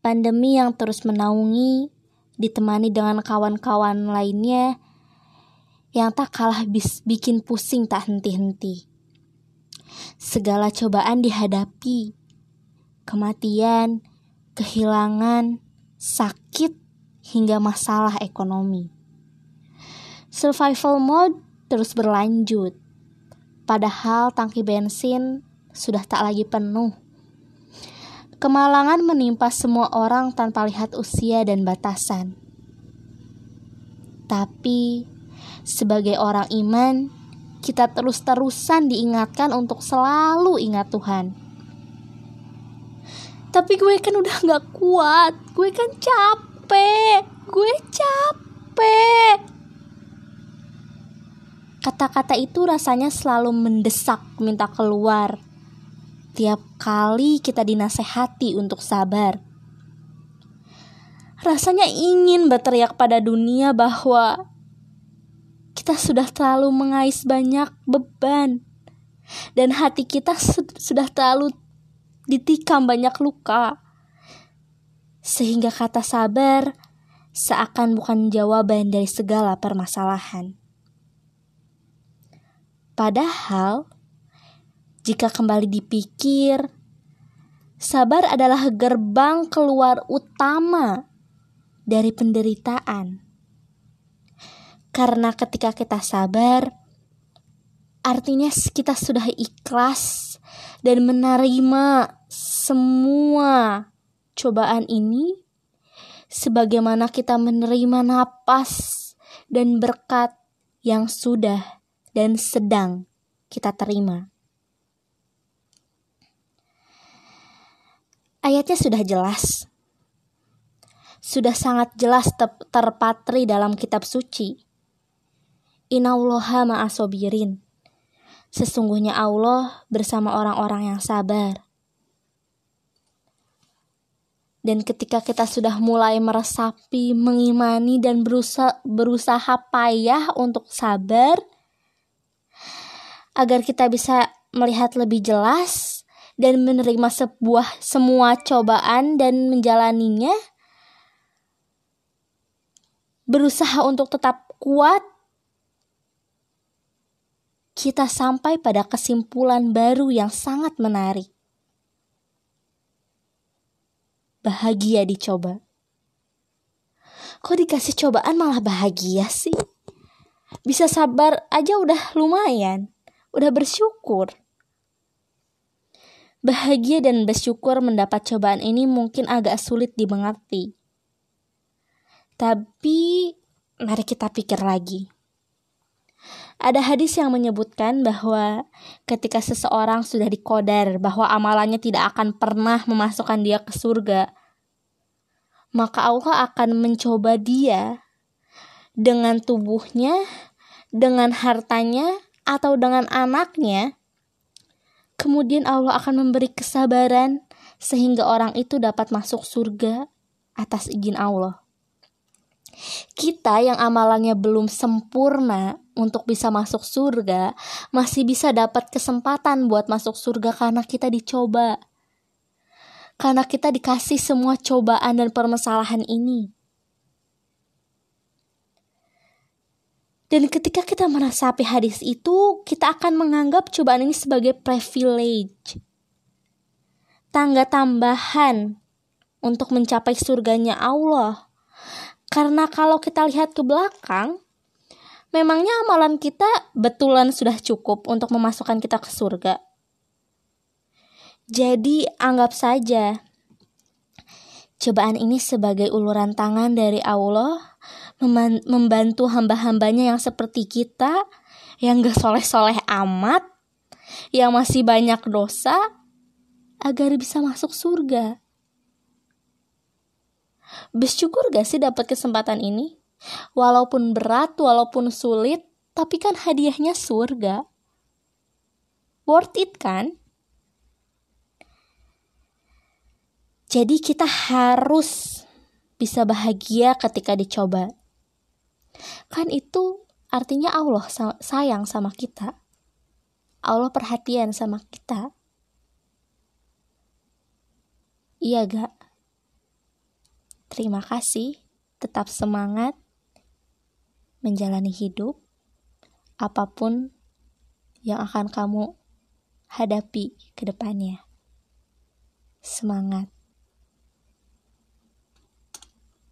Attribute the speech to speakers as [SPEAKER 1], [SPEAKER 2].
[SPEAKER 1] Pandemi yang terus menaungi, ditemani dengan kawan-kawan lainnya yang tak kalah bis bikin pusing tak henti-henti. Segala cobaan dihadapi, kematian, kehilangan, sakit, hingga masalah ekonomi. Survival mode terus berlanjut, padahal tangki bensin sudah tak lagi penuh. Kemalangan menimpa semua orang tanpa lihat usia dan batasan. Tapi, sebagai orang iman, kita terus-terusan diingatkan untuk selalu ingat Tuhan. Tapi gue kan udah gak kuat, gue kan capek, gue capek. Kata-kata itu rasanya selalu mendesak minta keluar tiap kali kita dinasehati untuk sabar. Rasanya ingin berteriak pada dunia bahwa kita sudah terlalu mengais banyak beban dan hati kita sudah terlalu ditikam banyak luka. Sehingga kata sabar seakan bukan jawaban dari segala permasalahan. Padahal jika kembali dipikir, sabar adalah gerbang keluar utama dari penderitaan. Karena ketika kita sabar, artinya kita sudah ikhlas dan menerima semua cobaan ini sebagaimana kita menerima napas dan berkat yang sudah dan sedang kita terima. Ayatnya sudah jelas. Sudah sangat jelas ter terpatri dalam kitab suci. Inauloha ma'asobirin. Sesungguhnya Allah bersama orang-orang yang sabar. Dan ketika kita sudah mulai meresapi, mengimani, dan berusaha, berusaha payah untuk sabar, agar kita bisa melihat lebih jelas dan menerima sebuah semua cobaan dan menjalaninya berusaha untuk tetap kuat kita sampai pada kesimpulan baru yang sangat menarik. Bahagia dicoba. Kok dikasih cobaan malah bahagia sih? Bisa sabar aja udah lumayan udah bersyukur Bahagia dan bersyukur mendapat cobaan ini mungkin agak sulit dimengerti. Tapi mari kita pikir lagi. Ada hadis yang menyebutkan bahwa ketika seseorang sudah dikodar bahwa amalannya tidak akan pernah memasukkan dia ke surga, maka Allah akan mencoba dia dengan tubuhnya, dengan hartanya, atau dengan anaknya Kemudian Allah akan memberi kesabaran sehingga orang itu dapat masuk surga atas izin Allah. Kita yang amalannya belum sempurna untuk bisa masuk surga, masih bisa dapat kesempatan buat masuk surga karena kita dicoba. Karena kita dikasih semua cobaan dan permasalahan ini. Dan ketika kita merasapi hadis itu, kita akan menganggap cobaan ini sebagai privilege. Tangga tambahan untuk mencapai surganya Allah. Karena kalau kita lihat ke belakang, memangnya amalan kita betulan sudah cukup untuk memasukkan kita ke surga. Jadi anggap saja cobaan ini sebagai uluran tangan dari Allah membantu hamba-hambanya yang seperti kita, yang gak soleh-soleh amat, yang masih banyak dosa, agar bisa masuk surga. Bersyukur gak sih dapat kesempatan ini? Walaupun berat, walaupun sulit, tapi kan hadiahnya surga. Worth it kan? Jadi kita harus bisa bahagia ketika dicoba. Kan itu artinya Allah sayang sama kita. Allah perhatian sama kita. Iya gak? Terima kasih, tetap semangat menjalani hidup, apa pun yang akan kamu hadapi ke depannya. Semangat!